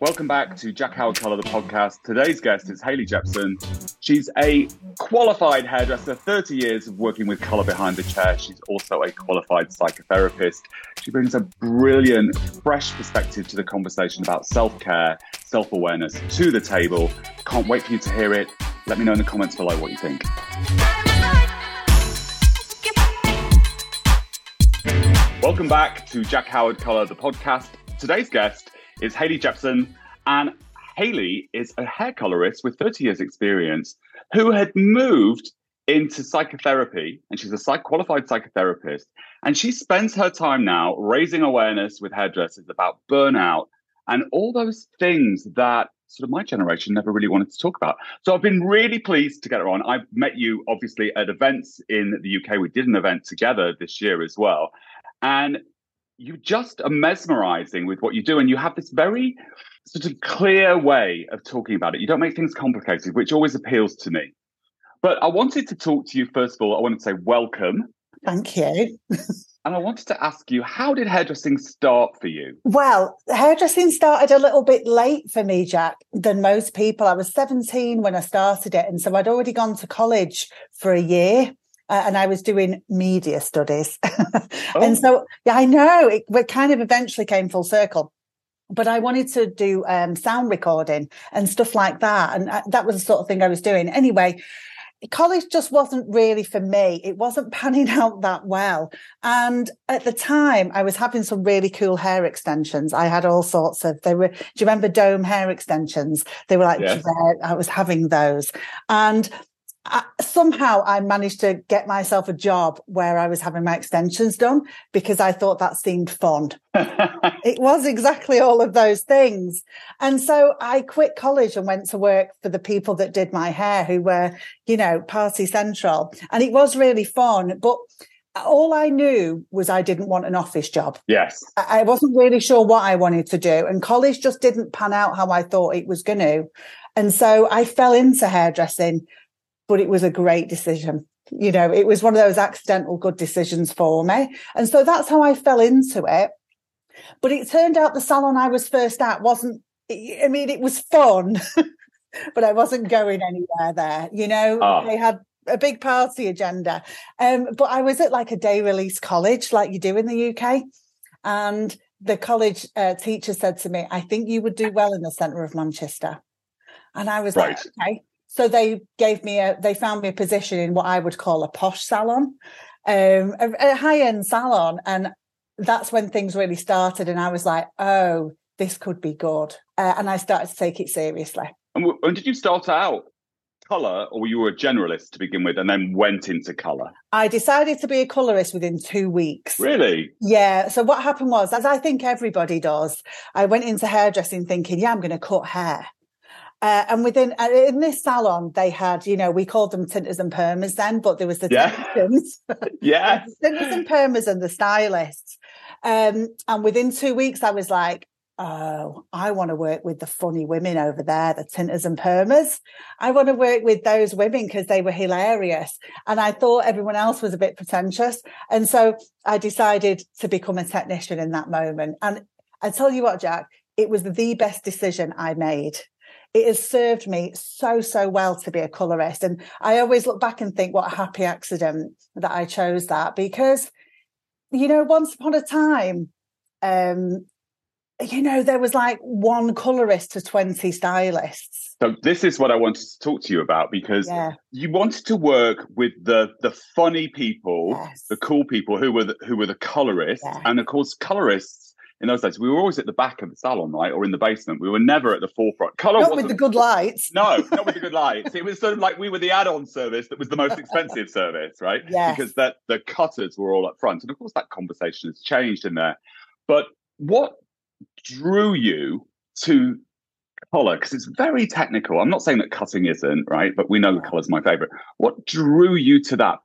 Welcome back to Jack Howard Colour, the podcast. Today's guest is Hayley Jepson. She's a qualified hairdresser, 30 years of working with colour behind the chair. She's also a qualified psychotherapist. She brings a brilliant, fresh perspective to the conversation about self care, self awareness to the table. Can't wait for you to hear it. Let me know in the comments below what you think. Welcome back to Jack Howard Colour, the podcast. Today's guest is Hayley Jepson. And Haley is a hair colorist with 30 years experience who had moved into psychotherapy and she's a psych- qualified psychotherapist. And she spends her time now raising awareness with hairdressers about burnout and all those things that sort of my generation never really wanted to talk about. So I've been really pleased to get her on. I've met you obviously at events in the UK. We did an event together this year as well. And you just are mesmerizing with what you do. And you have this very sort of clear way of talking about it. You don't make things complicated, which always appeals to me. But I wanted to talk to you, first of all, I want to say welcome. Thank you. and I wanted to ask you, how did hairdressing start for you? Well, hairdressing started a little bit late for me, Jack, than most people. I was 17 when I started it. And so I'd already gone to college for a year uh, and I was doing media studies. oh. And so, yeah, I know it, it, kind of eventually came full circle. But I wanted to do um, sound recording and stuff like that. And I, uh, that was the sort of thing I was doing. Anyway, college just wasn't really for me. It wasn't panning out that well. And at the time, I was having some really cool hair extensions. I had all sorts of, they were, do you remember dome hair extensions? They were like, yes. I was having those. And I, somehow I managed to get myself a job where I was having my extensions done because I thought that seemed fun. it was exactly all of those things. And so I quit college and went to work for the people that did my hair who were, you know, party central. And it was really fun. But all I knew was I didn't want an office job. Yes. I wasn't really sure what I wanted to do. And college just didn't pan out how I thought it was going to. And so I fell into hairdressing but it was a great decision. You know, it was one of those accidental good decisions for me. And so that's how I fell into it. But it turned out the salon I was first at wasn't, I mean, it was fun, but I wasn't going anywhere there. You know, oh. they had a big party agenda. Um, but I was at like a day release college, like you do in the UK. And the college uh, teacher said to me, I think you would do well in the centre of Manchester. And I was right. like, okay. So they gave me a, they found me a position in what I would call a posh salon, um, a, a high end salon. And that's when things really started. And I was like, oh, this could be good. Uh, and I started to take it seriously. And when did you start out? Colour, or were you were a generalist to begin with, and then went into colour? I decided to be a colorist within two weeks. Really? Yeah. So what happened was, as I think everybody does, I went into hairdressing thinking, yeah, I'm going to cut hair. Uh, and within uh, in this salon, they had, you know, we called them tinters and permers then, but there was the yeah. yeah. tinters and permers and the stylists. Um, and within two weeks, I was like, oh, I want to work with the funny women over there, the tinters and permers. I want to work with those women because they were hilarious. And I thought everyone else was a bit pretentious. And so I decided to become a technician in that moment. And I tell you what, Jack, it was the best decision I made it has served me so, so well to be a colorist. And I always look back and think, what a happy accident that I chose that because, you know, once upon a time, um, you know, there was like one colorist to 20 stylists. So this is what I wanted to talk to you about because yeah. you wanted to work with the the funny people, yes. the cool people who were the, who were the colorists, yeah. and of course colorists in those days, we were always at the back of the salon, right, or in the basement. We were never at the forefront. Color not with the good lights. No, not with the good lights. It was sort of like we were the add-on service that was the most expensive service, right? Yes. Because that the cutters were all up front, and of course that conversation has changed in there. But what drew you to color? Because it's very technical. I'm not saying that cutting isn't right, but we know the color's my favorite. What drew you to that?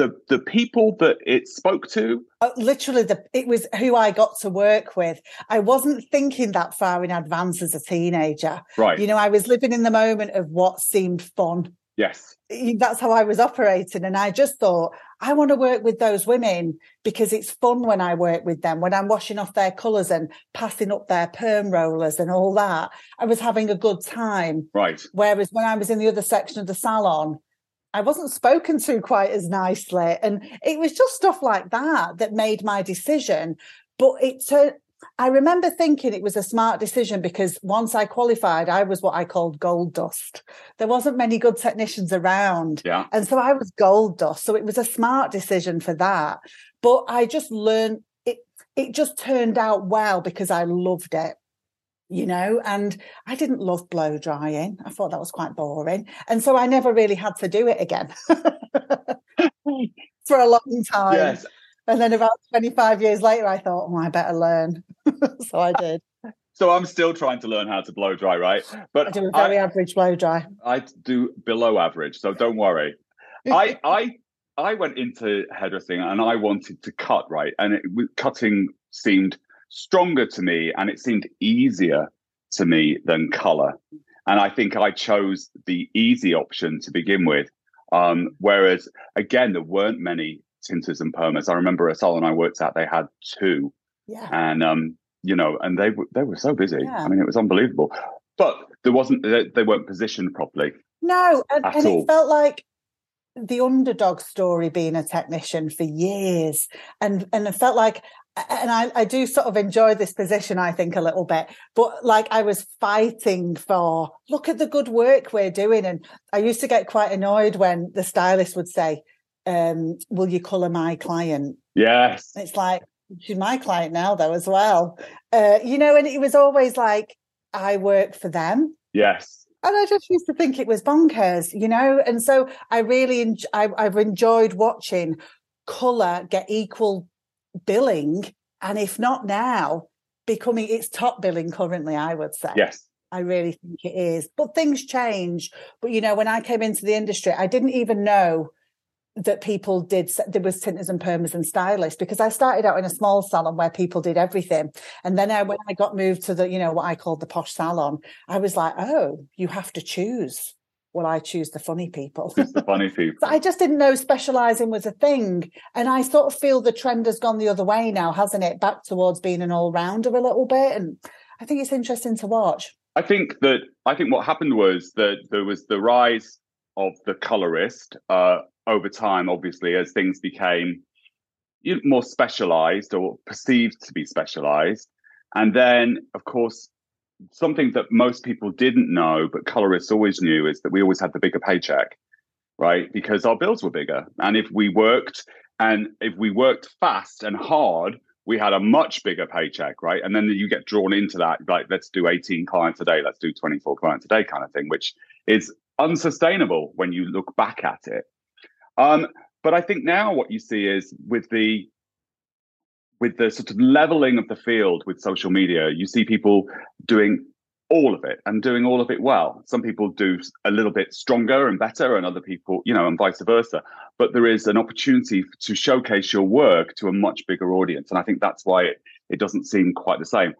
The the people that it spoke to uh, literally the it was who i got to work with i wasn't thinking that far in advance as a teenager right you know i was living in the moment of what seemed fun yes that's how i was operating and i just thought I want to work with those women because it's fun when I work with them, when I'm washing off their colours and passing up their perm rollers and all that. I was having a good time. Right. Whereas when I was in the other section of the salon, I wasn't spoken to quite as nicely. And it was just stuff like that that made my decision. But it turned, I remember thinking it was a smart decision because once I qualified, I was what I called gold dust. There wasn't many good technicians around. Yeah. And so I was gold dust. So it was a smart decision for that. But I just learned it, it just turned out well because I loved it you know, and I didn't love blow drying. I thought that was quite boring. And so I never really had to do it again for a long time. Yes. And then about 25 years later, I thought, oh, I better learn. so I did. So I'm still trying to learn how to blow dry, right? But I do a very I, average blow dry. I do below average, so don't worry. I I I went into hairdressing and I wanted to cut, right? And it, cutting seemed stronger to me and it seemed easier to me than color. And I think I chose the easy option to begin with. Um, whereas, again, there weren't many tinters and permers. I remember a salon I worked at, they had two. Yeah. And, um, you know, and they, they were so busy. Yeah. I mean, it was unbelievable. But there wasn't, they, they weren't positioned properly. No. And, and it felt like the underdog story being a technician for years and and it felt like and I, I do sort of enjoy this position, I think, a little bit. But like I was fighting for, look at the good work we're doing. And I used to get quite annoyed when the stylist would say, um, Will you colour my client? Yes. It's like, she's my client now, though, as well. Uh, you know, and it was always like, I work for them. Yes. And I just used to think it was bonkers, you know. And so I really, en- I, I've enjoyed watching colour get equal billing, and if not now, becoming its top billing currently, I would say. Yes. I really think it is. But things change. But you know, when I came into the industry, I didn't even know that people did there was tinters and permers and stylists because I started out in a small salon where people did everything. And then I, when I got moved to the, you know, what I called the posh salon, I was like, oh, you have to choose well, I choose the funny people. the funny people. I just didn't know specializing was a thing. And I sort of feel the trend has gone the other way now, hasn't it? Back towards being an all rounder a little bit. And I think it's interesting to watch. I think that I think what happened was that there was the rise of the colorist uh, over time, obviously, as things became more specialized or perceived to be specialized. And then, of course, something that most people didn't know, but colorists always knew, is that we always had the bigger paycheck, right? Because our bills were bigger. And if we worked and if we worked fast and hard, we had a much bigger paycheck, right? And then you get drawn into that, like, let's do 18 clients a day, let's do 24 clients a day kind of thing, which is unsustainable when you look back at it. Um, but I think now what you see is with the with the sort of leveling of the field with social media, you see people doing all of it and doing all of it well. Some people do a little bit stronger and better, and other people, you know, and vice versa. But there is an opportunity to showcase your work to a much bigger audience. And I think that's why it, it doesn't seem quite the same.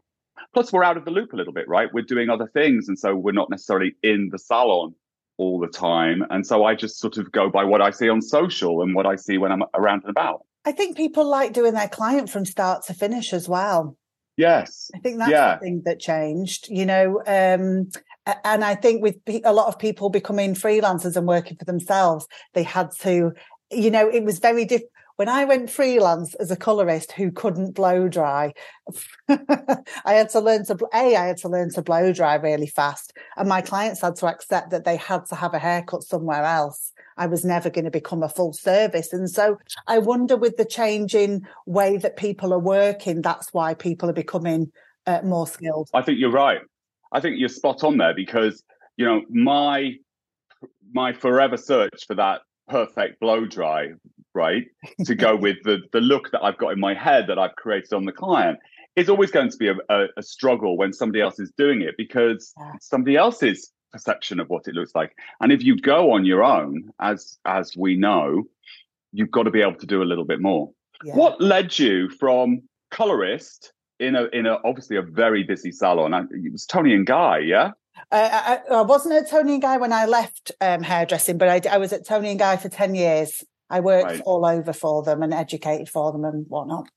Plus, we're out of the loop a little bit, right? We're doing other things. And so we're not necessarily in the salon all the time. And so I just sort of go by what I see on social and what I see when I'm around and about. I think people like doing their client from start to finish as well. Yes. I think that's yeah. the thing that changed, you know. Um, and I think with a lot of people becoming freelancers and working for themselves, they had to, you know, it was very different. When I went freelance as a colorist who couldn't blow dry, I had to learn to, A, I had to learn to blow dry really fast. And my clients had to accept that they had to have a haircut somewhere else. I was never going to become a full service. And so I wonder with the changing way that people are working, that's why people are becoming uh, more skilled. I think you're right. I think you're spot on there because, you know, my my forever search for that perfect blow dry, right? to go with the the look that I've got in my head that I've created on the client is always going to be a, a, a struggle when somebody else is doing it because yeah. somebody else's perception of what it looks like. And if you go on your own, as as we know, you've got to be able to do a little bit more. Yeah. What led you from colorist in a in a obviously a very busy salon? It was Toni and Guy, yeah. Uh, I, I, wasn't at Toni and Guy when I left um, hairdressing, but I, I was at Toni and Guy for ten years. I worked Right. all over for them and educated for them and whatnot.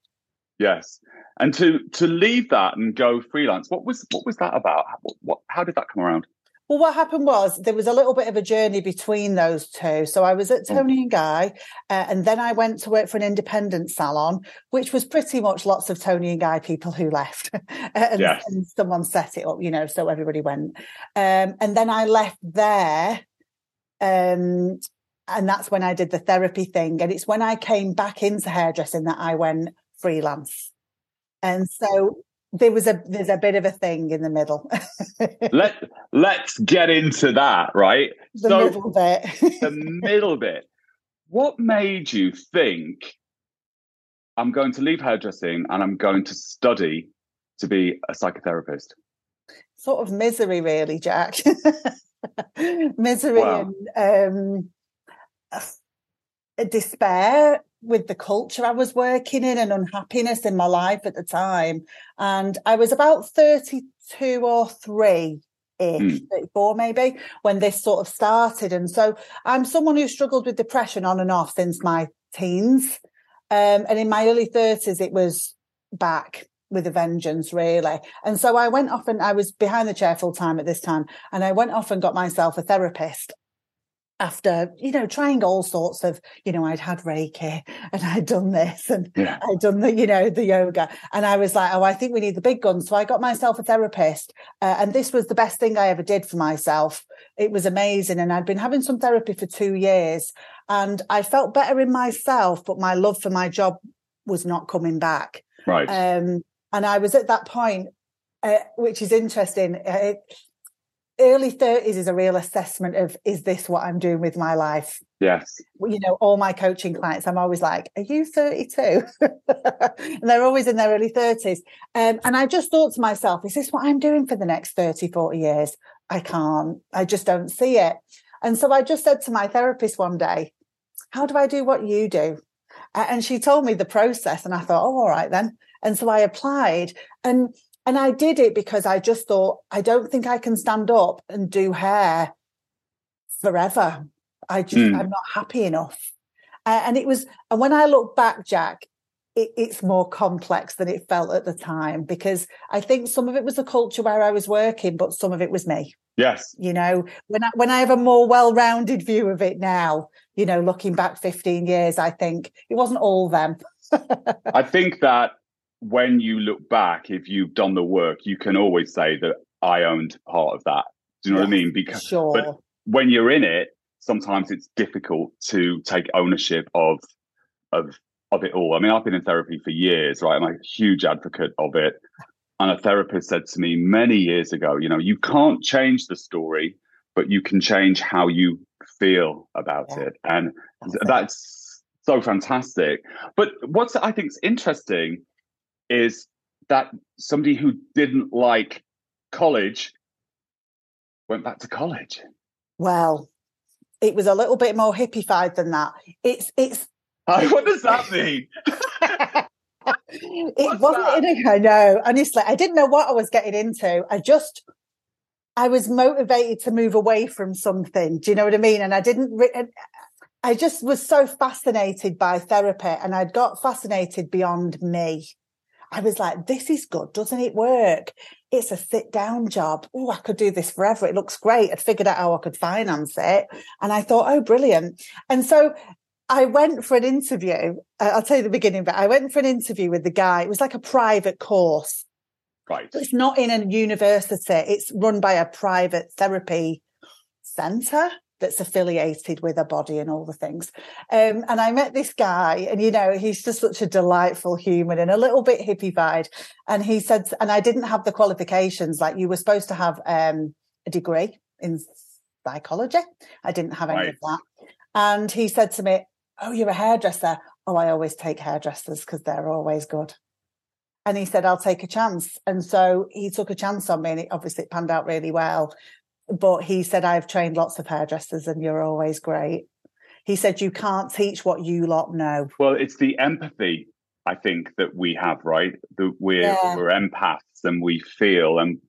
Yes. And to to leave that and go freelance, what was what was that about? What, what how did that come around? Well, what happened was there was a little bit of a journey between those two. So I was at Mm. Toni and Guy, uh, and then I went to work for an independent salon, which was pretty much lots of Toni and Guy people who left, and, Yes. and someone set it up, you know, so everybody went. Um, and then I left there, um, and that's when I did the therapy thing. And it's when I came back into hairdressing that I went freelance. And so there was a there's a bit of a thing in the middle. Let let's get into that, right? the so middle bit. the middle bit. What made you think I'm going to leave hairdressing and I'm going to study to be a psychotherapist? sort of misery, really, Jack. misery Wow. and um, despair with the culture I was working in and unhappiness in my life at the time. And I was about 32 or 3 ish, 34 maybe, when this sort of started. And so I'm someone who struggled with depression on and off since my teens. Um, and in my early 30s, it was back with a vengeance, really. And so I went off and I was behind the chair full time at this time. And I went off and got myself a therapist after, you know, trying all sorts of, you know, I'd had Reiki and I'd done this and Yeah. I'd done the, you know, the yoga. And I was like, oh, I think we need the big guns. So I got myself a therapist. Uh, and this was the best thing I ever did for myself. It was amazing. And I'd been having some therapy for two years and I felt better in myself, but my love for my job was not coming back. Right. Um, and I was at that point, uh, which is interesting. Uh, early 30s is a real assessment of is this what I'm doing with my life? yes. You know, all my coaching clients, I'm always like, Are you 32? and they're always in their early 30s. Um, and I just thought to myself, Is this what I'm doing for the next 30, 40 years? I can't, I just don't see it. And so I just said to my therapist one day, How do I do what you do? And she told me the process, and I thought, Oh, all right then. And so I applied and and I did it because I just thought I don't think I can stand up and do hair forever. I just Mm. I'm not happy enough. Uh, and it was and when I look back, Jack, it, it's more complex than it felt at the time because I think some of it was the culture where I was working, but some of it was me. Yes. You know, when I, when I have a more well-rounded view of it now, you know, looking back 15 years, I think it wasn't all them. I think that when you look back, if you've done the work, you can always say that I owned part of that. Do you know what I mean? Because Sure. but when you're in it, sometimes it's difficult to take ownership of of of it all. I mean, I've been in therapy for years, right? I'm a huge advocate of it. And a therapist said to me many years ago, you know, you can't change the story, but you can change how you feel about Yeah. it. And That's it. so fantastic. But what's I think is interesting is that somebody who didn't like college went back to college. Well, it was a little bit more hippified than that. It's it's what does that mean? it What's wasn't in a, I know, honestly, I didn't know what I was getting into. I just I was motivated to move away from something. Do you know what I mean? And I didn't re- I just was so fascinated by therapy and I'd got fascinated beyond me. I was like, this is good, doesn't it work? It's a sit down job. Oh, I could do this forever. It looks great. I'd figured out how I could finance it. And I thought, oh, brilliant. And so I went for an interview. Uh, I'll tell you the beginning, but I went for an interview with the guy. It was like a private course. Right. It's not in a university. It's run by a private therapy center that's affiliated with a body and all the things. Um, and I met this guy, and you know, he's just such a delightful human and a little bit hippified. And he said, and I didn't have the qualifications. Like you were supposed to have um, a degree in psychology. I didn't have any Right. of that. And he said to me, "Oh, you're a hairdresser. Oh, I always take hairdressers because they're always good." And he said, I'll take a chance. And so he took a chance on me and it obviously it panned out really well. But he said, I've trained lots of hairdressers and you're always great. He said, you can't teach what you lot know. Well, it's the empathy I think that we have, right? That we're Yeah. we're empaths and we feel and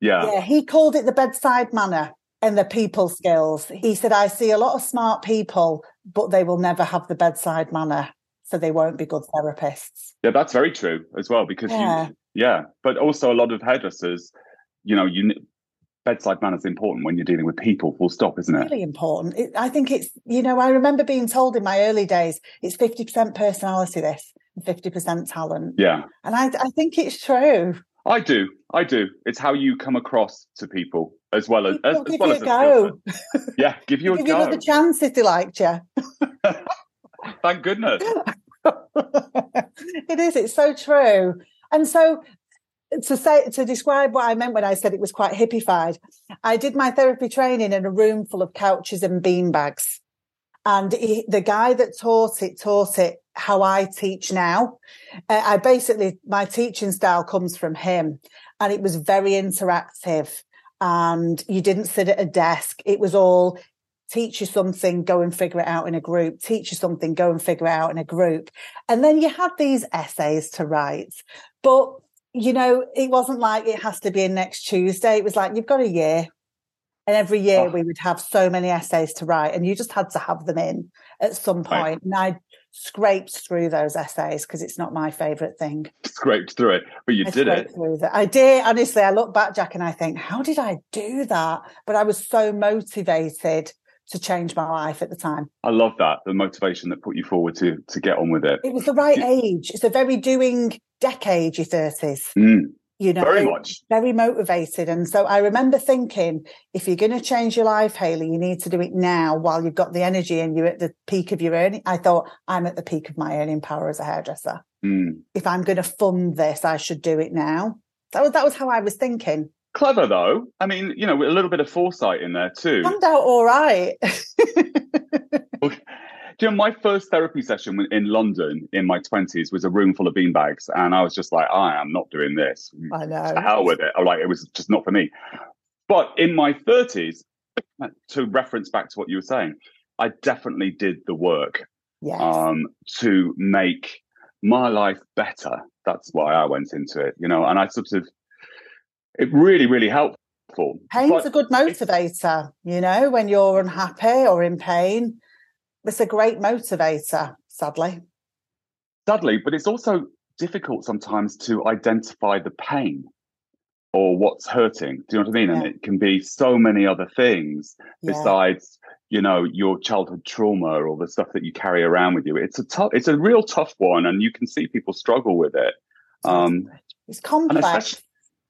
yeah. Yeah, he called it the bedside manner and the people skills. He said, I see a lot of smart people but they will never have the bedside manner. So they won't be good therapists. Yeah, that's very true as well. Because Yeah. you, yeah, but also a lot of hairdressers, you know, you bedside manner is important when you're dealing with people. Full stop, isn't it? Really important. It, I think it's, you know, I remember being told in my early days, it's 50% personality, this, and 50% talent. Yeah, And I, I think it's true. I do. I do. It's how you come across to people as well as as, as give well you as a go. Yeah, give you a Give you go. another chance if they liked you. Thank goodness. it is. It's so true. And so to say to describe what I meant when I said it was quite hippified, I did my therapy training in a room full of couches and beanbags. And he, the guy that taught it taught it how I teach now. Uh, I basically my teaching style comes from him, and it was very interactive. And you didn't sit at a desk; it was all teach you something, go and figure it out in a group. Teach you something, go and figure it out in a group. And then you had these essays to write, but you know, it wasn't like it has to be in next Tuesday. It was like you've got a year. And every year Oh. we would have so many essays to write, and you just had to have them in at some Right. point. And I scraped through those essays because it's not my favourite thing. Scraped through it, but you I did it. I did. Honestly, I look back, Jack, and I think, how did I do that? But I was so motivated to change my life at the time. I love that the motivation that put you forward to to get on with it. It was the right Yeah. age. It's a very doing decade, your 30s. Mm, You know, very much. very motivated. And so I remember thinking, if you're going to change your life, Haley, you need to do it now while you've got the energy and you're at the peak of your earning. I thought I'm at the peak of my earning power as a hairdresser. Mm. If I'm going to fund this, I should do it now. That was, that was how I was thinking. Clever though. I mean, you know, with a little bit of foresight in there too. Turned out all right. Do you know, my first therapy session in London in my 20s was a room full of beanbags. And I was just like, I am not doing this. I know. To hell with it. I'm like, it was just not for me. But in my 30s, to reference back to what you were saying, I definitely did the work Yes. um, to make my life better. That's why I went into it, you know, and I sort of, it really, really helped. Pain's But a good motivator, you know, when you're unhappy or in pain. It's a great motivator, sadly. sadly, but it's also difficult sometimes to identify the pain or what's hurting. Do you know what I mean? And it can be so many other things Yeah. besides, you know, your childhood trauma or the stuff that you carry around with you. It's a tough, it's a real tough one, and you can see people struggle with it. Um, It's complex.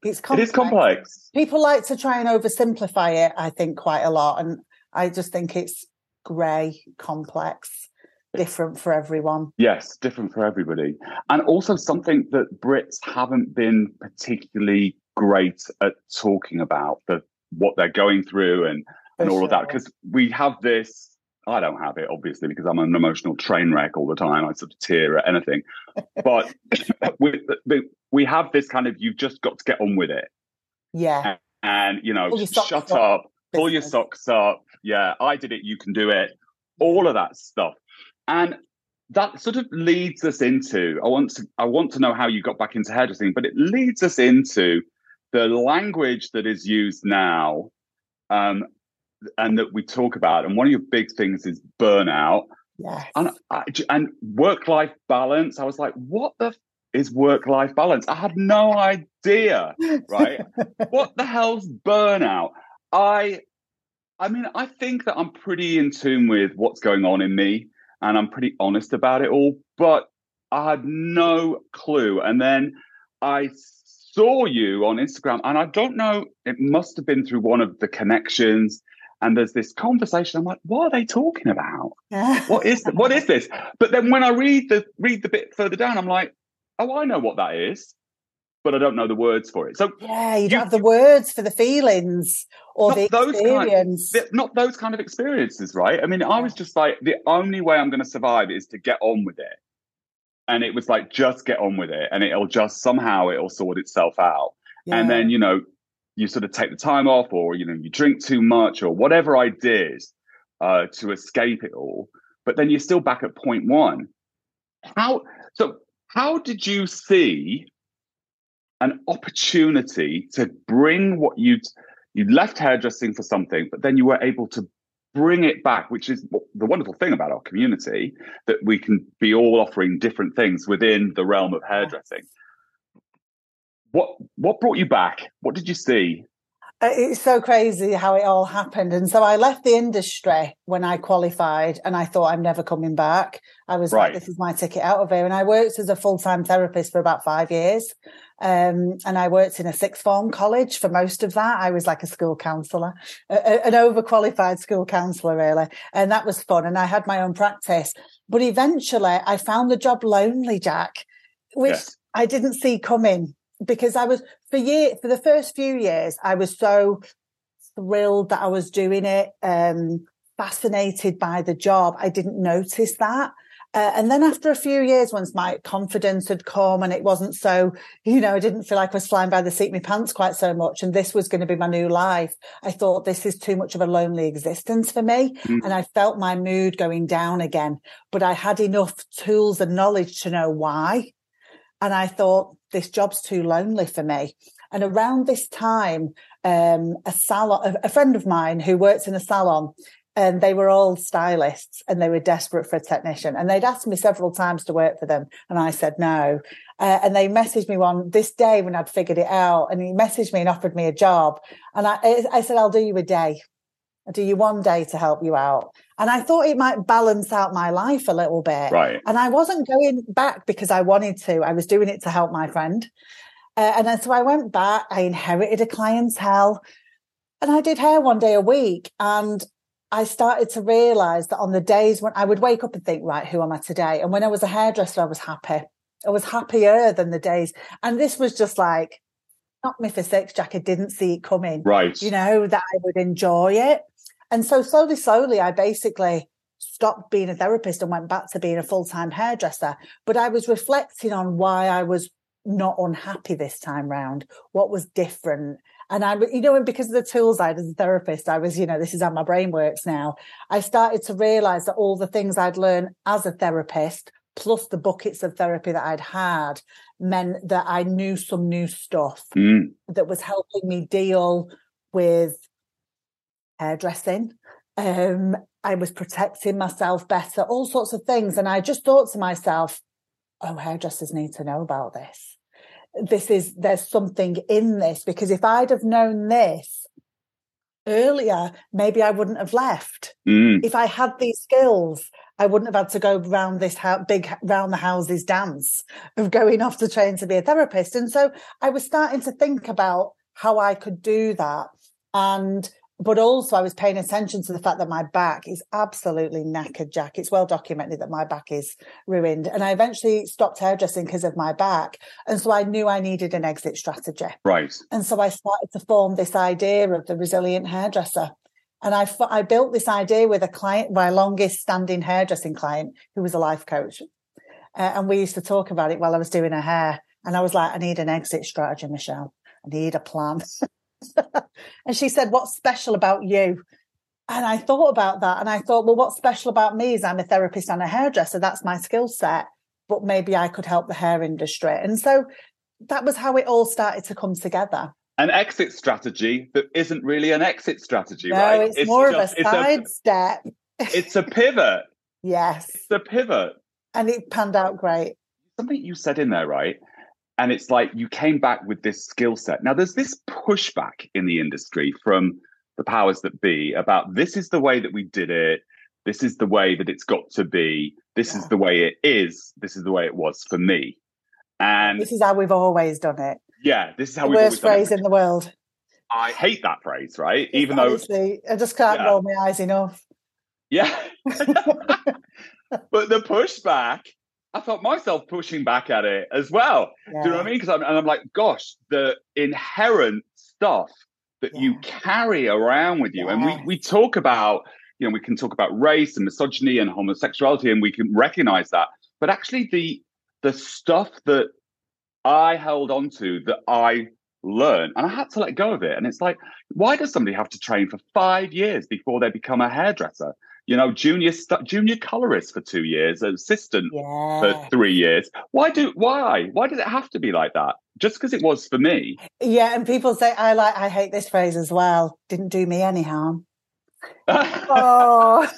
It's complex. is complex. People like to try and oversimplify it, I think, quite a lot. And I just think it's grey, complex, different for everyone. Yes, different for everybody. And also something that Brits haven't been particularly great at talking about the what they're going through and and For all of that because we have this i don't have it obviously because i'm an emotional train wreck all the time i sort of tear at anything but we, we have this kind of you've just got to get on with it Yeah. and you know your socks shut up pull your socks up. Yeah i did it you can do it. All of that stuff. And that sort of leads us into i want to i want to know how you got back into hairdressing but it leads us into the language that is used now um, and that we talk about. And one of your big things is burnout. Yes. and I, and work life balance. I was like what the f- is work life balance? I had no idea right? What the hell's burnout i i mean i think that i'm pretty in tune with what's going on in me and i'm pretty honest about it all but i had no clue. And then i saw you on instagram and i don't know it must have been through one of the connections and there's this conversation i'm like what are they talking about? What is what is this? But then when i read the read the bit further down i'm like oh i know what that is but i don't know the words for it. So Yeah, you don't have the words for the feelings or the those kind- experience. th- not those kind of experiences right? I mean i was just like the only way i'm going to survive is to get on with it. And it was like just get on with it and it'll just somehow it'll sort itself out. And then you know you sort of take the time off or you know you drink too much or whatever i did uh, to escape it all but then you're still back at point one. How so how did you see an opportunity to bring what you'd you left hairdressing for something but then you were able to bring it back, which is the wonderful thing about our community that we can be all offering different things within the realm of hairdressing. What what brought you back? What did you see? Uh, it's so crazy how it all happened. And so I left the industry when I qualified and I thought I'm never coming back. I was right. like, this is my ticket out of here. And I worked as a full time therapist for about five years. Um, and I worked in a sixth form college for most of that. I was like a school counsellor, an overqualified school counsellor, really. And that was fun. And I had my own practice. But eventually I found the job lonely, Jack, which yes. I didn't see coming because I was for year for the first few years, I was so thrilled that I was doing it, um, fascinated by the job. I didn't notice that. Uh, and then after a few years, once my confidence had come and it wasn't so, you know, I didn't feel like I was flying by the seat of my pants quite so much. And this was going to be my new life. I thought this is too much of a lonely existence for me. Mm. And I felt my mood going down again, but I had enough tools and knowledge to know why. And I thought, this job's too lonely for me. And around this time, um, a salon, a, friend of mine who works in a salon, and they were all stylists and they were desperate for a technician. And they'd asked me several times to work for them. And I said no. Uh, and they messaged me one this day when I'd figured it out. And he messaged me and offered me a job. And I, I said, I'll do you a day. I'll do you one day to help you out. And I thought it might balance out my life a little bit. Right. And I wasn't going back because I wanted to. I was doing it to help my friend. Uh, and then so I went back. I inherited a clientele and I did hair one day a week. And I started to realize that on the days when I would wake up and think, right, who am I today? And when I was a hairdresser, I was happy. I was happier than the days. And this was just like, not me for six, Jack. I didn't see it coming. Right. You know, that I would enjoy it. And so slowly, slowly, I basically stopped being a therapist and went back to being a full time hairdresser. But I was reflecting on why I was not unhappy this time round, what was different. And I, you know, and because of the tools I had as a therapist, I was, you know, this is how my brain works now. I started to realize that all the things I'd learned as a therapist, plus the buckets of therapy that I'd had, meant that I knew some new stuff mm. that was helping me deal with hairdressing. Um, I was protecting myself better, all sorts of things. And I just thought to myself, oh, hairdressers need to know about this. This is, there's something in this because if I'd have known this earlier, maybe I wouldn't have left. Mm. If I had these skills, I wouldn't have had to go round this big round the houses dance of going off to train to be a therapist. And so I was starting to think about how I could do that. And but also I was paying attention to the fact that my back is absolutely knackered, Jack. It's well documented that my back is ruined. And I eventually stopped hairdressing because of my back. And so I knew I needed an exit strategy. Right. And so I started to form this idea of the resilient hairdresser. And I, I built this idea with a client, my longest standing hairdressing client, who was a life coach. Uh, and we used to talk about it while I was doing her hair. And I was like, I need an exit strategy, Michelle. I need a plan. and she said, What's special about you? And I thought about that and I thought, well, what's special about me is I'm a therapist and a hairdresser. That's my skill set. But maybe I could help the hair industry. And so that was how it all started to come together. An exit strategy that isn't really an exit strategy, no, right? It's, it's more just, of a sidestep. It's a pivot. yes. It's a pivot. And it panned out great. Something you said in there, right? And it's like you came back with this skill set. Now, there's this pushback in the industry from the powers that be about this is the way that we did it. This is the way that it's got to be. This yeah. is the way it is. This is the way it was for me. And this is how we've always done it. Yeah, this is how the we've done it. worst phrase in the world. I hate that phrase, right? It's Even honestly, though I just can't yeah. roll my eyes enough. Yeah. but the pushback I felt myself pushing back at it as well. Yeah. Do you know what I mean? Because I'm, and I'm like, gosh, the inherent stuff that yeah. you carry around with you, yeah. and we we talk about, you know, we can talk about race and misogyny and homosexuality, and we can recognize that. But actually, the the stuff that I held on to that I learned, and I had to let go of it. And it's like, why does somebody have to train for five years before they become a hairdresser? You know, junior st- junior colorist for two years, assistant yeah. for three years. Why do why why does it have to be like that? Just because it was for me. Yeah, and people say I like I hate this phrase as well. Didn't do me any harm. oh,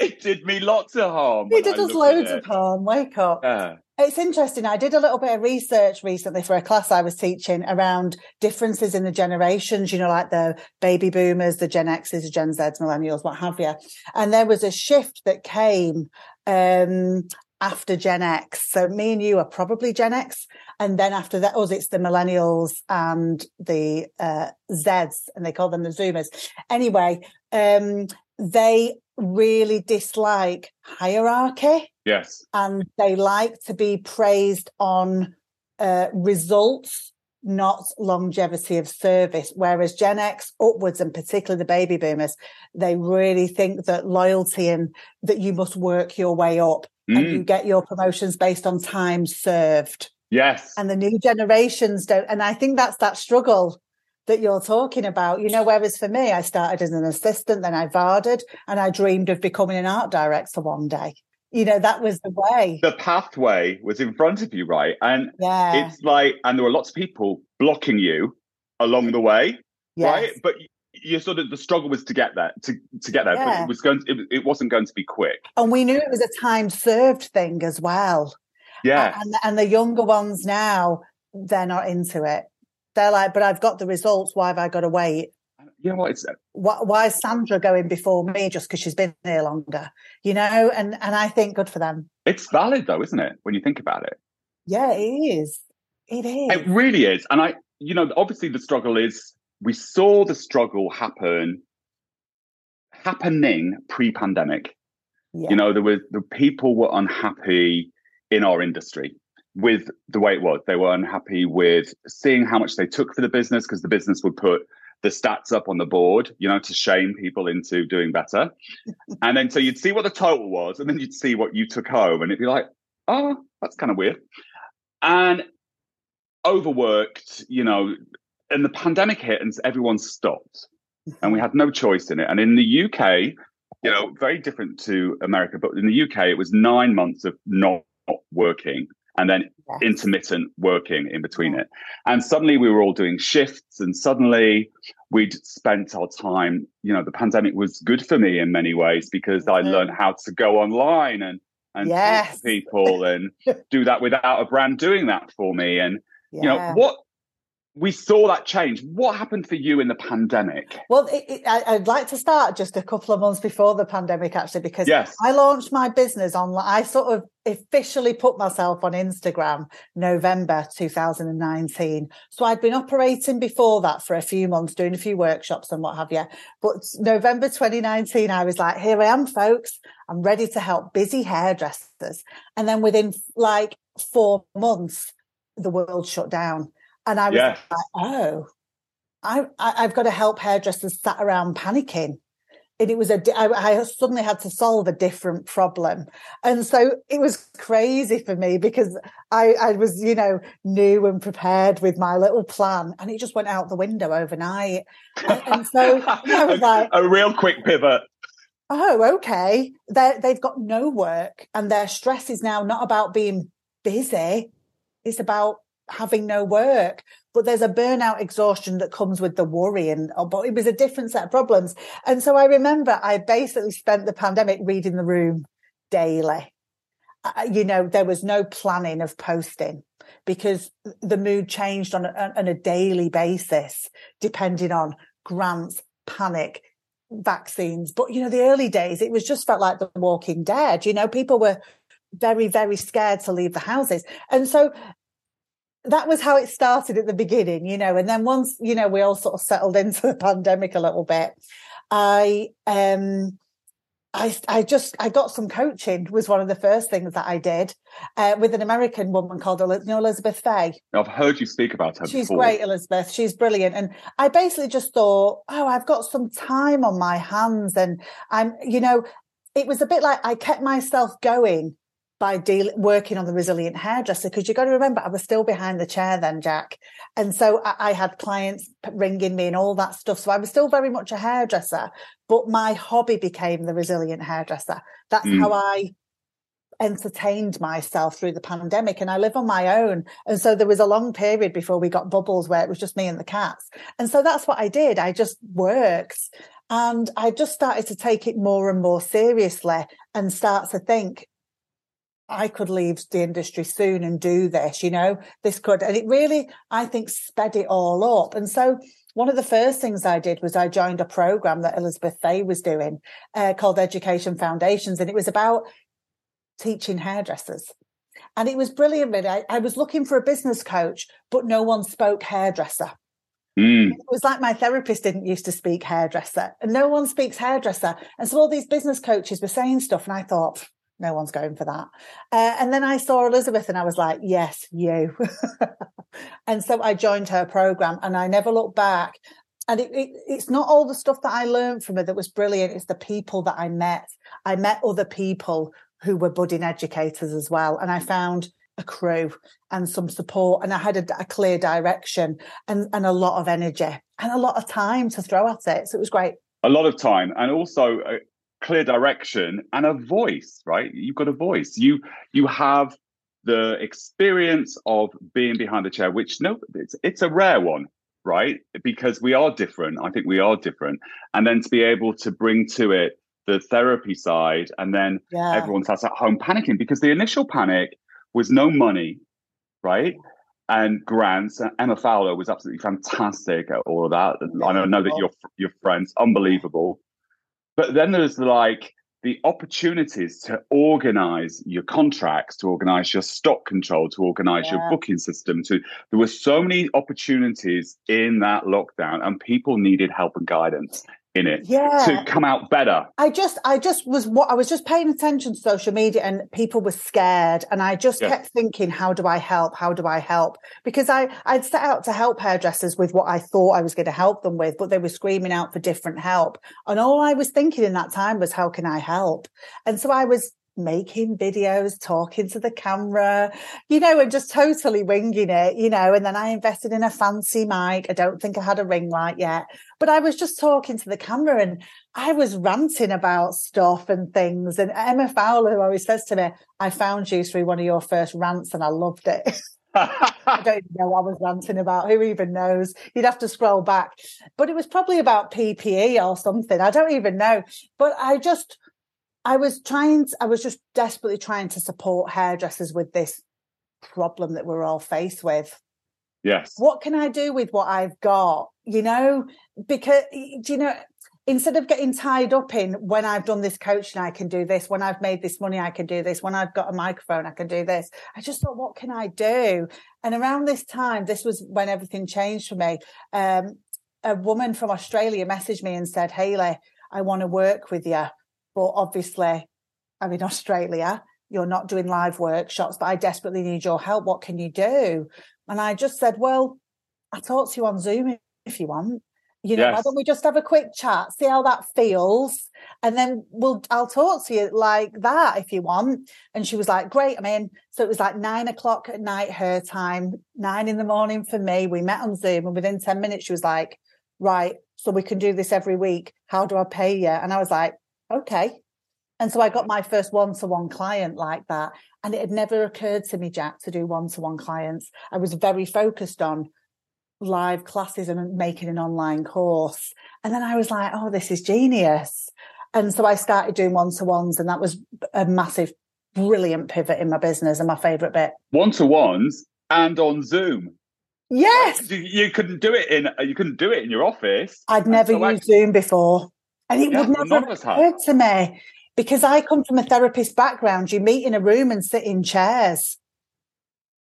it did me lots of harm. it did I us loads it. of harm. Wake up. Yeah. It's interesting. I did a little bit of research recently for a class I was teaching around differences in the generations, you know, like the baby boomers, the Gen X's, the Gen Zs, millennials, what have you. And there was a shift that came um, after Gen X. So me and you are probably Gen X. And then after that, us, it's the millennials and the uh, Zs, and they call them the Zoomers. Anyway, um, they really dislike hierarchy Yes. and they like to be praised on uh, results, not longevity of service. Whereas Gen X upwards, and particularly the baby boomers, they really think that loyalty and that you must work your way up and Mm. you get your promotions based on time served. Yes. And the new generations don't. And I think that's that struggle that you're talking about. You know, whereas for me, I started as an assistant, then I varded and I dreamed of becoming an art director one day. You know, that was the way. the pathway was in front of you, right? And Yeah. it's like, and there were lots of people blocking you along the way, yes. right? But you sort of the struggle was to get there, to to get there, but it was going, to, it, it wasn't going to be quick. And we knew it was a time served thing as well. Yeah, And, and the younger ones now, they're not into it. They're like, but I've got the results. Why have I got to wait? you know what? It's uh, Why, why is Sandra going before me just because she's been here longer? You know, and, and I think good for them. it's valid though, isn't it? When you think about it, Yeah, it is. It is. it really is. And I, you know, obviously the struggle is. We saw the struggle happen, happening pre-pandemic. yeah. you know there were the people were unhappy in our industry with the way it was. They were unhappy with seeing how much they took for the business because the business would put the stats up on the board you know to shame people into doing better. And then so you'd see what the total was and then you'd see what you took home and it'd be like oh that's kind of weird. And overworked you know and the pandemic hit and everyone stopped and we had no choice in it. And in the UK, you know, very different to America, but in the UK, it was nine months of not working and then Yes. intermittent working in between it. And suddenly we were all doing shifts, and suddenly we'd spent our time. You know, the pandemic was good for me in many ways because I Mhm. learned how to go online and and talk Yes. to people and do that without a brand doing that for me. And you know what we saw that change. What happened for you in the pandemic? Well, it, it, I, I'd like to start just a couple of months before the pandemic, actually, because Yes. I launched my business online. I sort of officially put myself on Instagram November 2019. So I'd been operating before that for a few months, doing a few workshops and what have you. But November 2019, I was like, here I am, folks. I'm ready to help busy hairdressers. And then within like four months, the world shut down. And I was Yeah. like, oh, I, I, I've got to help hairdressers sat around panicking. And it was a, I, I suddenly had to solve a different problem. And so it was crazy for me because I, I was, you know, new and prepared with my little plan and it just went out the window overnight. And, and so I was like, a real quick pivot. oh, okay. They they've got no work and their stress is now not about being busy. It's about having no work. But there's a burnout exhaustion that comes with the worry and, oh, but it was a different set of problems. And so I remember I basically spent the pandemic reading the room daily. You know, there was no planning of posting because the mood changed on a, on a daily basis, depending on grants, panic, vaccines. But, you know, the early days, it was just felt like the walking dead. You know, people were very, very scared to leave the houses. And so that was how it started at the beginning, you know, and then once, you know, we all sort of settled into the pandemic a little bit, I, um, I, I just, I got some coaching was one of the first things that I did, uh, with an American woman called you know, Elizabeth Fay. I've heard you speak about her She's before. great, Elizabeth. She's brilliant. And I basically just thought, oh, I've got some time on my hands. And I'm, you know, it was a bit like I kept myself going by deal- working on the resilient hairdresser because you've got to remember I was still behind the chair then, Jack, and so I, I had clients ringing me and all that stuff. So I was still very much a hairdresser, but my hobby became the resilient hairdresser. That's Mm. how I entertained myself through the pandemic and I live on my own. And so there was a long period before we got bubbles where it was just me and the cats. And so that's what I did. I just worked And I just started to take it more and more seriously and start to think, I could leave the industry soon and do this, you know, this could. And it really, I think, sped it all up. And so one of the first things I did was I joined a program that Elizabeth Fay was doing uh, called Education Foundations. And it was about teaching hairdressers. And it was brilliant. I, I was looking for a business coach, but no one spoke hairdresser. Mm. It was like my therapist didn't used to speak hairdresser, and no one speaks hairdresser. And so all these business coaches were saying stuff, and I thought, no one's going for that. Uh, and then I saw Elizabeth, and I was like, yes, you. and so I joined her program, and I never looked back. And it, it, it's not all the stuff that I learned from her that was brilliant. It's the people that I met. I met other people who were budding educators as well, and I found a crew and some support and I had a, a, clear direction and, and a lot of energy and a lot of time to throw at it. So it was great. A lot of time and also a clear direction and a voice, right? You've got a voice. You you have the experience of being behind the chair, which no, it's it's a rare one, right? Because we are different. I think we are different. And then to be able to bring to it the therapy side and then yeah. everyone starts at home panicking because the initial panic was no money, right? And grants. Emma Fowler was absolutely fantastic at all of that. I know that your your friends, unbelievable. But then there's like the opportunities to organize your contracts, to organize your stock control, to organize yeah. your booking system. To there were so many opportunities in that lockdown, and people needed help and guidance in it yeah. to come out better. I just I just was what I was just paying attention to social media and people were scared and I just yeah. kept thinking how do I help how do I help because I I'd set out to help hairdressers with what I thought I was going to help them with but they were screaming out for different help and all I was thinking in that time was how can I help and so I was making videos, talking to the camera, you know, and just totally winging it, you know. And then I invested in a fancy mic. I don't think I had a ring light yet, but I was just talking to the camera and I was ranting about stuff and things. And Emma Fowler always says to me, I found you through one of your first rants and I loved it. I don't even know what I was ranting about. Who even knows? You'd have to scroll back. But it was probably about PPE or something. I don't even know. But I just, I was trying, I was just desperately trying to support hairdressers with this problem that we're all faced with. Yes. What can I do with what I've got? You know, because, do you know, instead of getting tied up in when I've done this coaching, I can do this. When I've made this money, I can do this. When I've got a microphone, I can do this. I just thought, what can I do? And around this time, this was when everything changed for me. Um, a woman from Australia messaged me and said, Hayley, I want to work with you. But obviously, I'm in Australia. You're not doing live workshops, but I desperately need your help. What can you do? And I just said, Well, I talk to you on Zoom if you want. You know, yes. why don't we just have a quick chat, see how that feels, and then we'll I'll talk to you like that if you want. And she was like, Great, I'm in. So it was like nine o'clock at night her time, nine in the morning for me. We met on Zoom, and within 10 minutes, she was like, Right, so we can do this every week. How do I pay you? And I was like, okay. And so I got my first one to one client like that. And it had never occurred to me, Jack, to do one to one clients. I was very focused on live classes and making an online course. And then I was like, oh, this is genius. And so I started doing one to ones, and that was a massive, brilliant pivot in my business and my favorite bit. One to ones and on Zoom. Yes, you, you, couldn't do it in you couldn't do it in your office. I'd never so used I, Zoom before. And it yeah, would never occur to me because I come from a therapist background. You meet in a room and sit in chairs.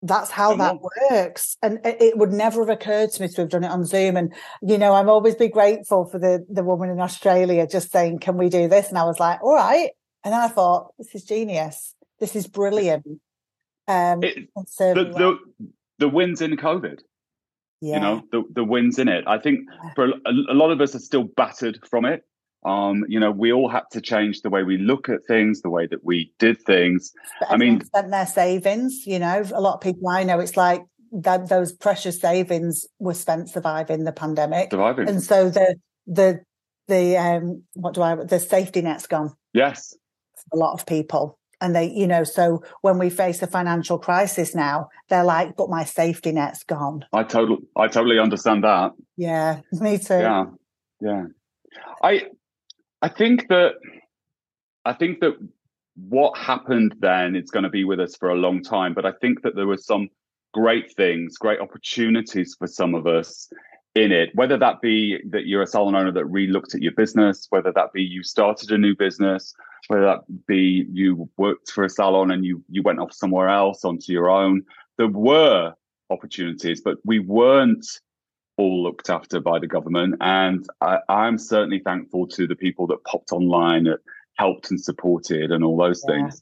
That's how that works. And it would never have occurred to me to have done it on Zoom. And, you know, I'm always be grateful for the, the woman in Australia just saying, can we do this? And I was like, all right. And then I thought, this is genius. This is brilliant. Um, it, the, the, the wins in COVID. Yeah. You know, the, the wins in it. I think for a, a lot of us are still battered from it. Um, you know, we all had to change the way we look at things, the way that we did things. But I mean, spent their savings. You know, a lot of people I know, it's like that those precious savings were spent surviving the pandemic, surviving, and so the the the um what do I the safety net's gone. Yes, a lot of people. And they, you know, so when we face a financial crisis now, they're like, "But my safety net's gone." I totally, I totally understand that. Yeah, me too. Yeah, yeah. I I think that I think that what happened then is going to be with us for a long time. But I think that there were some great things, great opportunities for some of us in it, whether that be that you're a salon owner that re-looked at your business, whether that be you started a new business, whether that be you worked for a salon and you you went off somewhere else onto your own. There were opportunities, but we weren't all looked after by the government. And I, I'm certainly thankful to the people that popped online that helped and supported and all those yeah. things.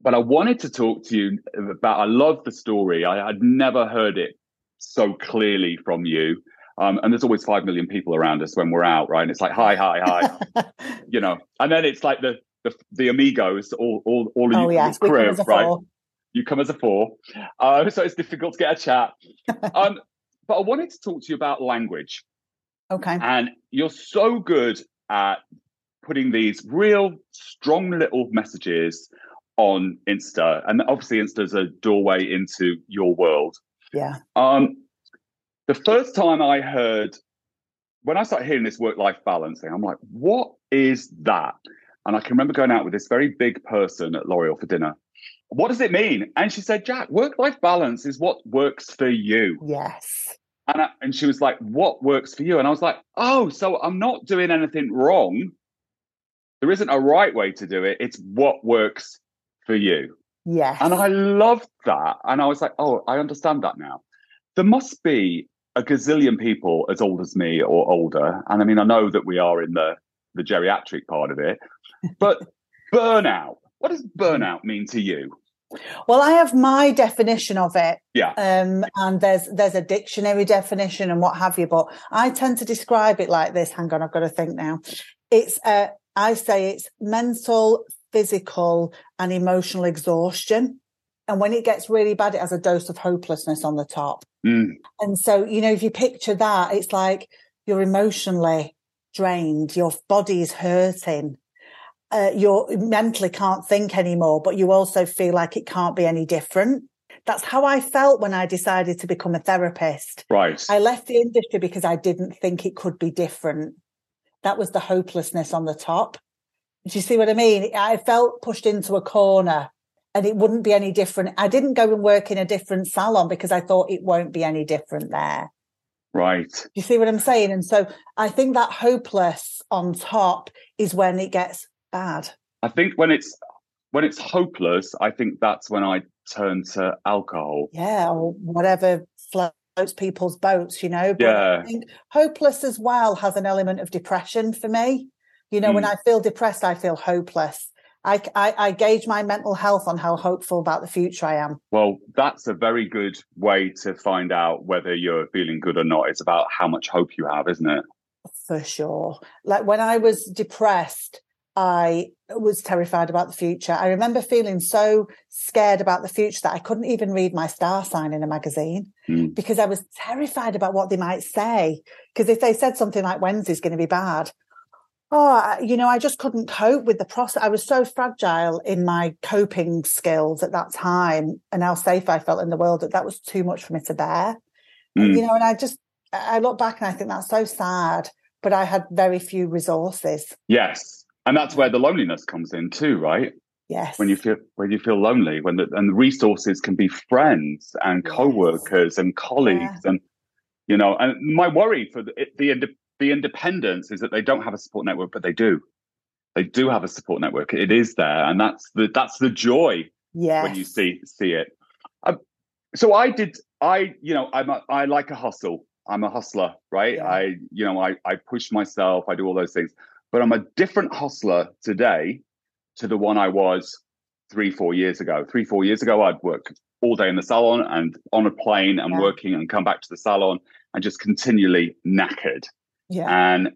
But I wanted to talk to you about, I love the story. I had never heard it so clearly from you. Um, and there's always 5 million people around us when we're out, right? And it's like, hi, hi, hi, you know, and then it's like the, the, the amigos, all, all, all of oh, you yes, crew, right? Four. You come as a four. Uh, so it's difficult to get a chat. um, but I wanted to talk to you about language. Okay. And you're so good at putting these real strong little messages on Insta. And obviously Insta is a doorway into your world. Yeah. Um, the first time I heard, when I started hearing this work life balance thing, I'm like, what is that? And I can remember going out with this very big person at L'Oreal for dinner. What does it mean? And she said, Jack, work life balance is what works for you. Yes. And, I, and she was like, what works for you? And I was like, oh, so I'm not doing anything wrong. There isn't a right way to do it. It's what works for you. Yes. And I loved that. And I was like, oh, I understand that now. There must be a gazillion people as old as me or older. And I mean, I know that we are in the, the geriatric part of it, but burnout, what does burnout mean to you? Well, I have my definition of it. Yeah. Um, and there's there's a dictionary definition and what have you, but I tend to describe it like this. Hang on, I've got to think now. It's uh I say it's mental, physical, and emotional exhaustion. And when it gets really bad, it has a dose of hopelessness on the top. Mm. And so, you know, if you picture that, it's like you're emotionally drained, your body's hurting, uh, you mentally can't think anymore, but you also feel like it can't be any different. That's how I felt when I decided to become a therapist. Right. I left the industry because I didn't think it could be different. That was the hopelessness on the top. Do you see what I mean? I felt pushed into a corner and it wouldn't be any different. I didn't go and work in a different salon because I thought it won't be any different there. Right. Do you see what I'm saying? And so I think that hopeless on top is when it gets bad. I think when it's when it's hopeless, I think that's when I turn to alcohol. Yeah, or whatever floats people's boats, you know. But yeah. I think hopeless as well has an element of depression for me. You know, mm. when I feel depressed, I feel hopeless. I, I, I, gauge my mental health on how hopeful about the future I am. Well, that's a very good way to find out whether you're feeling good or not. It's about how much hope you have, isn't it? For sure. Like when I was depressed, I was terrified about the future. I remember feeling so scared about the future that I couldn't even read my star sign in a magazine mm. because I was terrified about what they might say. Because if they said something like Wednesday's going to be bad, oh, you know, I just couldn't cope with the process. I was so fragile in my coping skills at that time and how safe I felt in the world that that was too much for me to bear. Mm. You know, and I just, I look back and I think that's so sad, but I had very few resources. Yes. And that's where the loneliness comes in too, right? Yes. When you feel when you feel lonely, when the and the resources can be friends and yes. co-workers and colleagues yeah. and you know, and my worry for the, the the independents is that they don't have a support network, but they do. They do have a support network. It is there, and that's the that's the joy yes. when you see see it. Um, so I did. I you know I'm a, I like a hustle. I'm a hustler, right? Yeah. I you know I I push myself. I do all those things, but I'm a different hustler today to the one I was three four years ago. Three four years ago, I'd work all day in the salon and on a plane and yeah. working and come back to the salon and just continually knackered. Yeah. And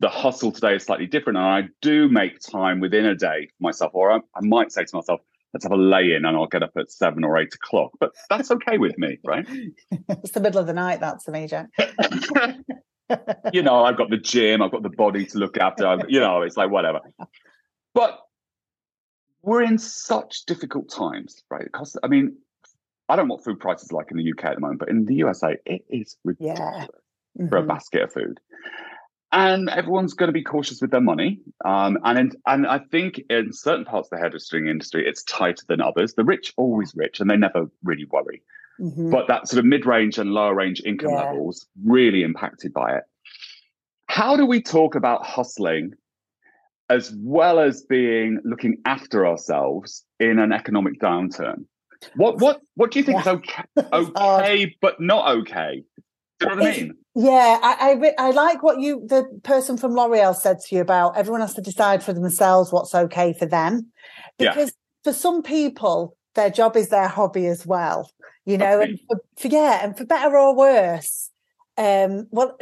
the hustle today is slightly different. And I do make time within a day for myself, or I, I might say to myself, let's have a lay in and I'll get up at seven or eight o'clock. But that's okay with me, right? it's the middle of the night, that's me, Jack. you know, I've got the gym, I've got the body to look after, I've, you know, it's like whatever. But we're in such difficult times, right? Because, I mean, I don't know what food prices are like in the UK at the moment, but in the USA, it is ridiculous. Yeah mm-hmm. for a mm-hmm. basket of food. and everyone's going to be cautious with their money. Um, and in, and I think in certain parts of the hairdressing industry, it's tighter than others. The rich always rich, and they never really worry. Mm-hmm. But that sort of mid range and lower range income yeah. levels really impacted by it. How do we talk about hustling as well as being looking after ourselves in an economic downturn? What what what do you think yeah. is okay, okay but not okay? Do you know what I mean? Yeah, I, I, I like what you the person from L'Oreal said to you about everyone has to decide for themselves what's okay for them, because yeah. for some people their job is their hobby as well, you know, and for, for, yeah, and for better or worse, um, well,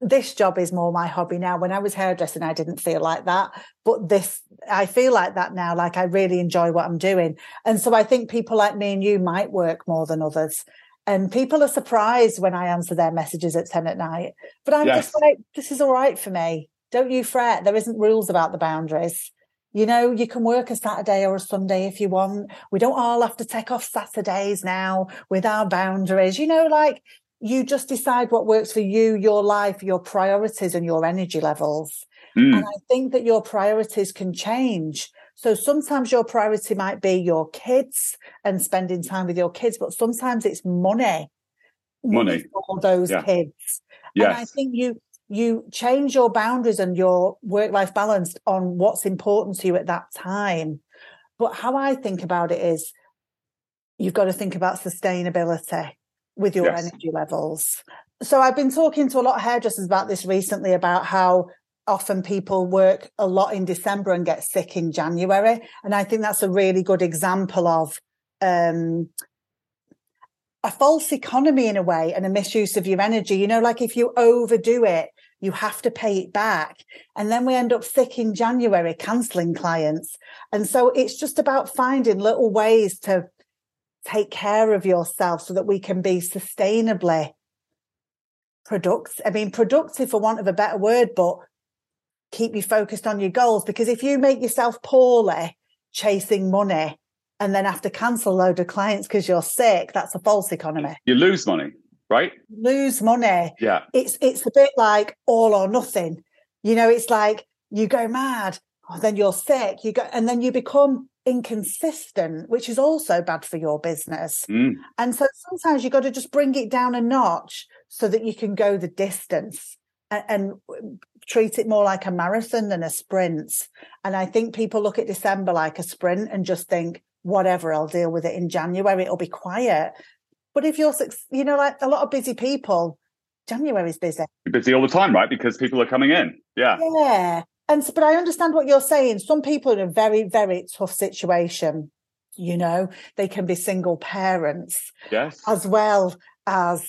this job is more my hobby now. When I was hairdressing, I didn't feel like that, but this, I feel like that now. Like I really enjoy what I'm doing, and so I think people like me and you might work more than others. And people are surprised when I answer their messages at 10 at night. But I'm yes. just like, this is all right for me. Don't you fret. There isn't rules about the boundaries. You know, you can work a Saturday or a Sunday if you want. We don't all have to take off Saturdays now with our boundaries. You know, like you just decide what works for you, your life, your priorities and your energy levels. Mm. And I think that your priorities can change. So sometimes your priority might be your kids and spending time with your kids, but sometimes it's money. Money for those yeah. kids. Yes. And I think you you change your boundaries and your work life balance on what's important to you at that time. But how I think about it is you've got to think about sustainability with your yes. energy levels. So I've been talking to a lot of hairdressers about this recently about how often people work a lot in December and get sick in January. And I think that's a really good example of um, a false economy in a way and a misuse of your energy. You know, like if you overdo it, you have to pay it back. And then we end up sick in January, cancelling clients. And so it's just about finding little ways to take care of yourself so that we can be sustainably productive. I mean, productive for want of a better word, but keep you focused on your goals. Because if you make yourself poorly chasing money and then have to cancel a load of clients because you're sick, that's a false economy. You lose money, right? Lose money. Yeah. It's it's a bit like all or nothing. You know, it's like you go mad, oh, then you're sick, you go and then you become inconsistent, which is also bad for your business. Mm. And so sometimes you've got to just bring it down a notch so that you can go the distance and, and treat it more like a marathon than a sprint. And I think people look at December like a sprint and just think, whatever, I'll deal with it in January. It'll be quiet. But if you're, you know, like a lot of busy people, January's busy. You're busy all the time, right? Because people are coming in. Yeah. Yeah. And but I understand what you're saying. Some people in a very, very tough situation. You know, they can be single parents. Yes. As well as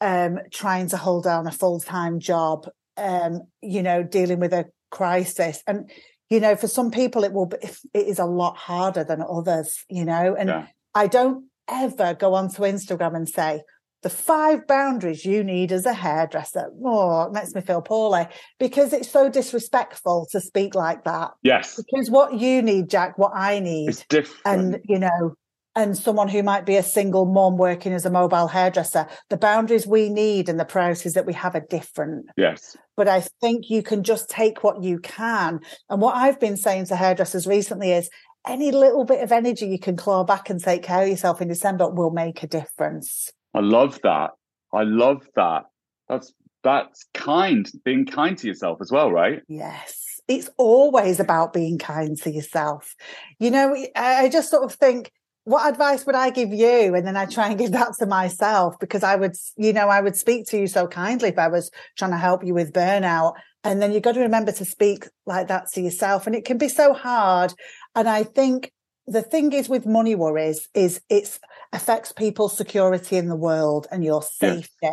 um, trying to hold down a full time job um, you know, dealing with a crisis. And, you know, for some people, it will be, it is a lot harder than others, you know, and yeah. I don't ever go onto Instagram and say, the five boundaries you need as a hairdresser. Oh, it makes me feel poorly because it's so disrespectful to speak like that. Yes. Because what you need, Jack, what I need. It's different. And, you know, and someone who might be a single mom working as a mobile hairdresser, the boundaries we need and the priorities that we have are different. Yes. But I think you can just take what you can. And what I've been saying to hairdressers recently is any little bit of energy you can claw back and take care of yourself in December will make a difference. I love that. I love that. That's that's kind, being kind to yourself as well, right? Yes. It's always about being kind to yourself. You know, I just sort of think what advice would I give you? And then I try and give that to myself because I would, you know, I would speak to you so kindly if I was trying to help you with burnout. And then you've got to remember to speak like that to yourself. And it can be so hard. And I think the thing is with money worries is it affects people's security in the world and your safety. Yeah.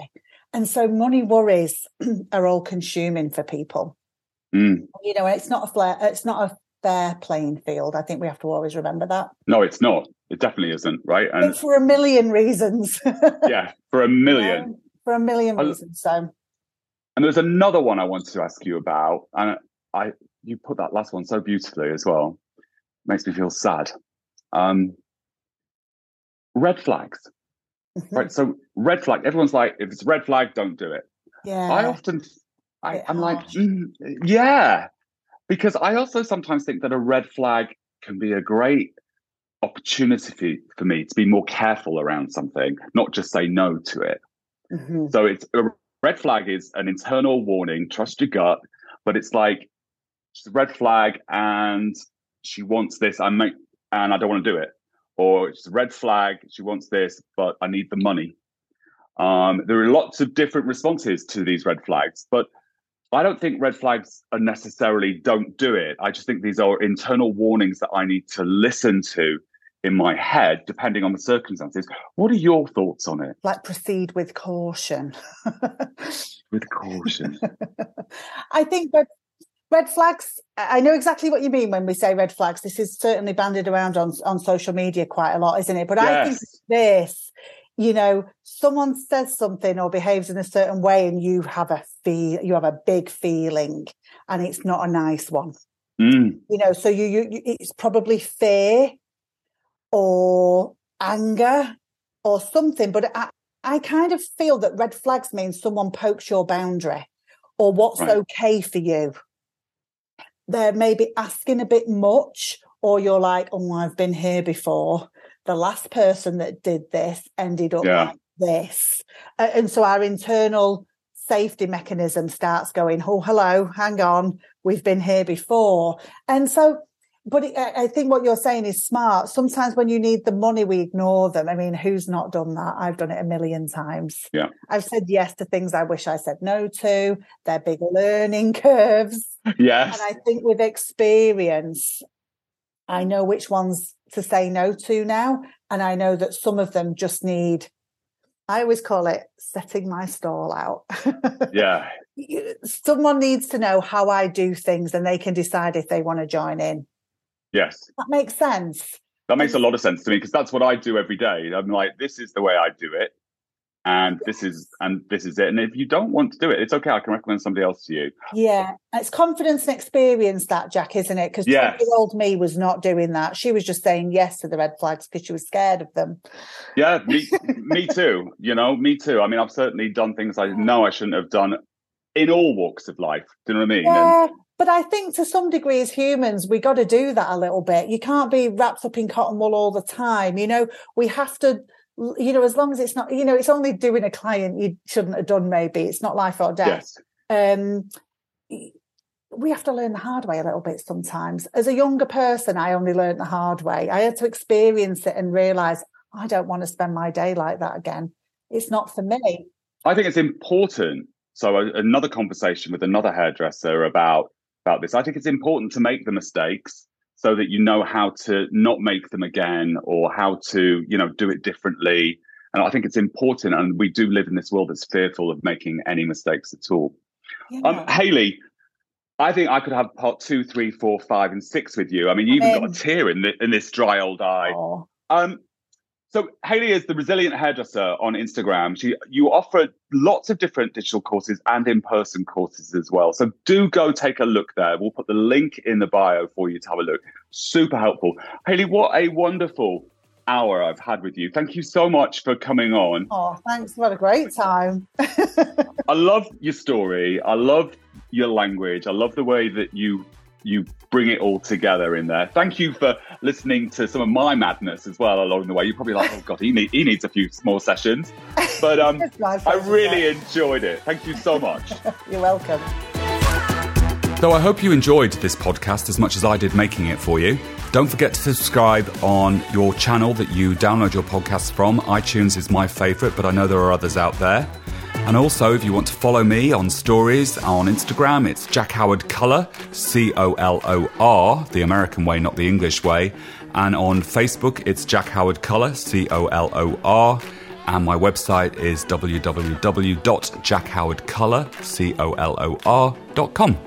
And so money worries are all consuming for people. Mm. You know, it's not a flare, it's not a fair playing field. I think we have to always remember that. No, it's not. It definitely isn't, right? And but for a million reasons. yeah, for a million. Yeah, for a million reasons. So and there's another one I wanted to ask you about, and I you put that last one so beautifully as well. Makes me feel sad. Um, red flags, mm-hmm. right? So red flag. Everyone's like, if it's red flag, don't do it. Yeah. I often, I, am like, mm, yeah, because I also sometimes think that a red flag can be a great opportunity for me to be more careful around something, not just say no to it. Mm-hmm. So it's a red flag is an internal warning, trust your gut, but it's like it's a red flag and she wants this, I make and I don't want to do it. Or it's a red flag, she wants this, but I need the money. Um, there are lots of different responses to these red flags, but I don't think red flags are necessarily don't do it. I just think these are internal warnings that I need to listen to in my head, depending on the circumstances. What are your thoughts on it? Like proceed with caution. with caution. I think red, red flags, I know exactly what you mean when we say red flags. This is certainly banded around on, on social media quite a lot, isn't it? But yes. I think this, you know, someone says something or behaves in a certain way and you have a feel, you have a big feeling and it's not a nice one. Mm. You know, so you, you, it's probably fear or anger or something. But I, I kind of feel that red flags means someone pokes your boundary or what's right. okay for you. They're maybe asking a bit much, or you're like, oh, I've been here before. The last person that did this ended up yeah. like this. And so our internal safety mechanism starts going, oh, hello, hang on, we've been here before. And so but I think what you're saying is smart. Sometimes when you need the money, we ignore them. I mean, who's not done that? I've done it a million times. Yeah. I've said yes to things I wish I said no to. They're big learning curves. Yes. And I think with experience, I know which ones to say no to now. And I know that some of them just need, I always call it setting my stall out. yeah. Someone needs to know how I do things and they can decide if they want to join in. Yes. That makes sense. That makes a lot of sense to me because that's what I do every day. I'm like, this is the way I do it. And this is and this is it. And if you don't want to do it, it's okay. I can recommend somebody else to you. Yeah. It's confidence and experience that, Jack, isn't it? Because yes. old me was not doing that. She was just saying yes to the red flags because she was scared of them. Yeah, me me too. You know, me too. I mean, I've certainly done things I know I shouldn't have done in all walks of life. Do you know what I mean? Yeah. And, but I think to some degree, as humans, we got to do that a little bit. You can't be wrapped up in cotton wool all the time. You know, we have to, you know, as long as it's not, you know, it's only doing a client you shouldn't have done, maybe. It's not life or death. Yes. Um, we have to learn the hard way a little bit sometimes. As a younger person, I only learned the hard way. I had to experience it and realize I don't want to spend my day like that again. It's not for me. I think it's important. So, another conversation with another hairdresser about about this. I think it's important to make the mistakes so that you know how to not make them again or how to, you know, do it differently. And I think it's important. And we do live in this world that's fearful of making any mistakes at all. Yeah. Um, Haley, I think I could have part two, three, four, five, and six with you. I mean, you even got a tear in, the, in this dry old eye. Um, so Haley is the resilient hairdresser on Instagram. She you offer lots of different digital courses and in-person courses as well. So do go take a look there. We'll put the link in the bio for you to have a look. Super helpful. Haley, what a wonderful hour I've had with you. Thank you so much for coming on. Oh, thanks. What a great time. I love your story. I love your language. I love the way that you you bring it all together in there. Thank you for listening to some of my madness as well along the way. You're probably like, oh god, he, need, he needs a few more sessions, but um, I really enjoyed it. Thank you so much. You're welcome. So I hope you enjoyed this podcast as much as I did making it for you. Don't forget to subscribe on your channel that you download your podcasts from. iTunes is my favourite, but I know there are others out there. And also, if you want to follow me on stories on Instagram, it's Jack Howard Color, C O L O R, the American way, not the English way. And on Facebook, it's Jack Howard Color, C O L O R. And my website is www.jackhowardcolor, C O L O R.com.